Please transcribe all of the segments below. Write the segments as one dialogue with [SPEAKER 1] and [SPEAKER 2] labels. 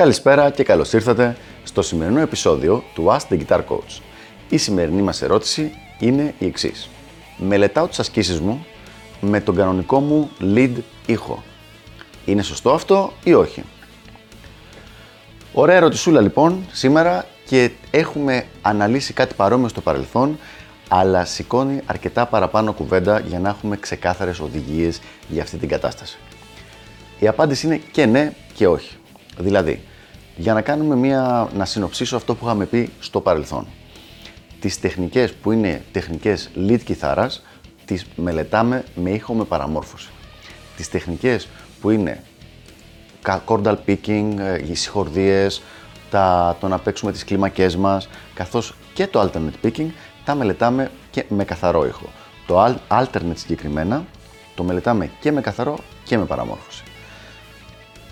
[SPEAKER 1] Καλησπέρα και καλώς ήρθατε στο σημερινό επεισόδιο του Ask the Guitar Coach. Η σημερινή μας ερώτηση είναι η εξής. Μελετάω τις ασκήσεις μου με τον κανονικό μου lead ήχο. Είναι σωστό αυτό ή όχι; Ωραία ερωτησούλα λοιπόν σήμερα και έχουμε αναλύσει κάτι παρόμοιο στο παρελθόν αλλά σηκώνει αρκετά παραπάνω κουβέντα για να έχουμε ξεκάθαρες οδηγίες για αυτή την κατάσταση. Η απάντηση είναι και ναι και όχι. Δηλαδή, για να κάνουμε μια, να συνοψίσω αυτό που είχαμε πει στο παρελθόν. Τις τεχνικές που είναι τεχνικές lead κιθάρας, τις μελετάμε με ήχο με παραμόρφωση. Τις τεχνικές που είναι chordal picking, ε, οι συγχορδίες, τα, το να παίξουμε τις κλίμακές μας, καθώς και το alternate picking, τα μελετάμε και με καθαρό ήχο. Το alternate συγκεκριμένα το μελετάμε και με καθαρό και με παραμόρφωση.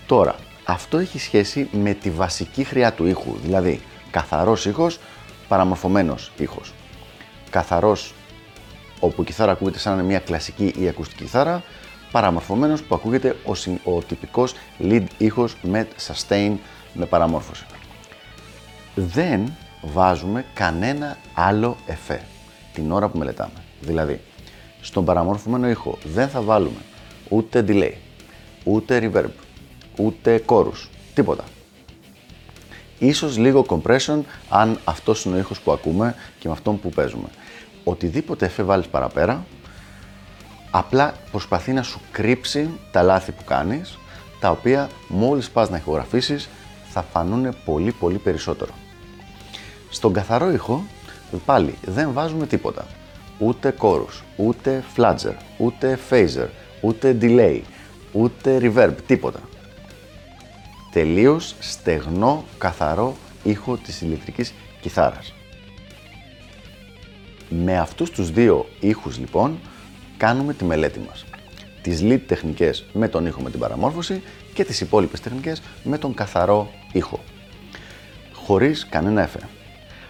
[SPEAKER 1] Τώρα, αυτό έχει σχέση με τη βασική χρειά του ήχου, δηλαδή καθαρός ήχος, παραμορφωμένος ήχος. Καθαρός όπου η κιθάρα ακούγεται σαν να είναι μια κλασική ή ακουστική κιθάρα, παραμορφωμένος που ακούγεται ο, ο τυπικός lead ήχος με sustain, με παραμόρφωση. Δεν βάζουμε κανένα άλλο εφέ την ώρα που μελετάμε. Δηλαδή, στον παραμορφωμένο ήχο δεν θα βάλουμε ούτε delay, ούτε reverb, ούτε κόρους, τίποτα. Ίσως λίγο compression αν αυτός είναι ο ήχος που ακούμε και με αυτόν που παίζουμε. Οτιδήποτε εφέ βάλεις παραπέρα, απλά προσπαθεί να σου κρύψει τα λάθη που κάνεις, τα οποία μόλις πας να ηχογραφήσεις θα φανούν πολύ πολύ περισσότερο. Στον καθαρό ήχο πάλι δεν βάζουμε τίποτα. Ούτε κόρους, ούτε fladger, ούτε phaser, ούτε delay, ούτε reverb, τίποτα. Τελείως στεγνό, καθαρό ήχο της ηλεκτρικής κιθάρας. Με αυτούς τους δύο ήχους λοιπόν κάνουμε τη μελέτη μας. Τις lead τεχνικές με τον ήχο με την παραμόρφωση και τις υπόλοιπες τεχνικές με τον καθαρό ήχο. Χωρίς κανένα εφέ.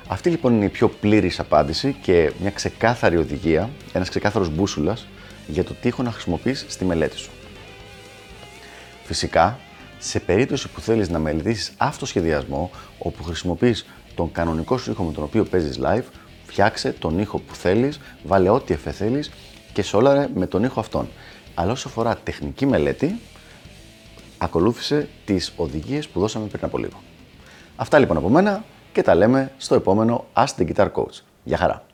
[SPEAKER 1] Αυτή λοιπόν είναι η πιο πλήρης απάντηση και μια ξεκάθαρη οδηγία, ένας ξεκάθαρος μπούσουλας για το τι έχω να χρησιμοποιείς στη μελέτη σου. Φυσικά, σε περίπτωση που θέλεις να μελετήσεις αυτοσχεδιασμό, όπου χρησιμοποιείς τον κανονικό σου ήχο με τον οποίο παίζεις live, φτιάξε τον ήχο που θέλεις, βάλε ό,τι εφέ θέλεις και σόλαρε με τον ήχο αυτόν. Αλλά όσο αφορά τεχνική μελέτη, ακολούθησε τις οδηγίες που δώσαμε πριν από λίγο. Αυτά λοιπόν από μένα και τα λέμε στο επόμενο Ask the Guitar Coach. Γεια χαρά!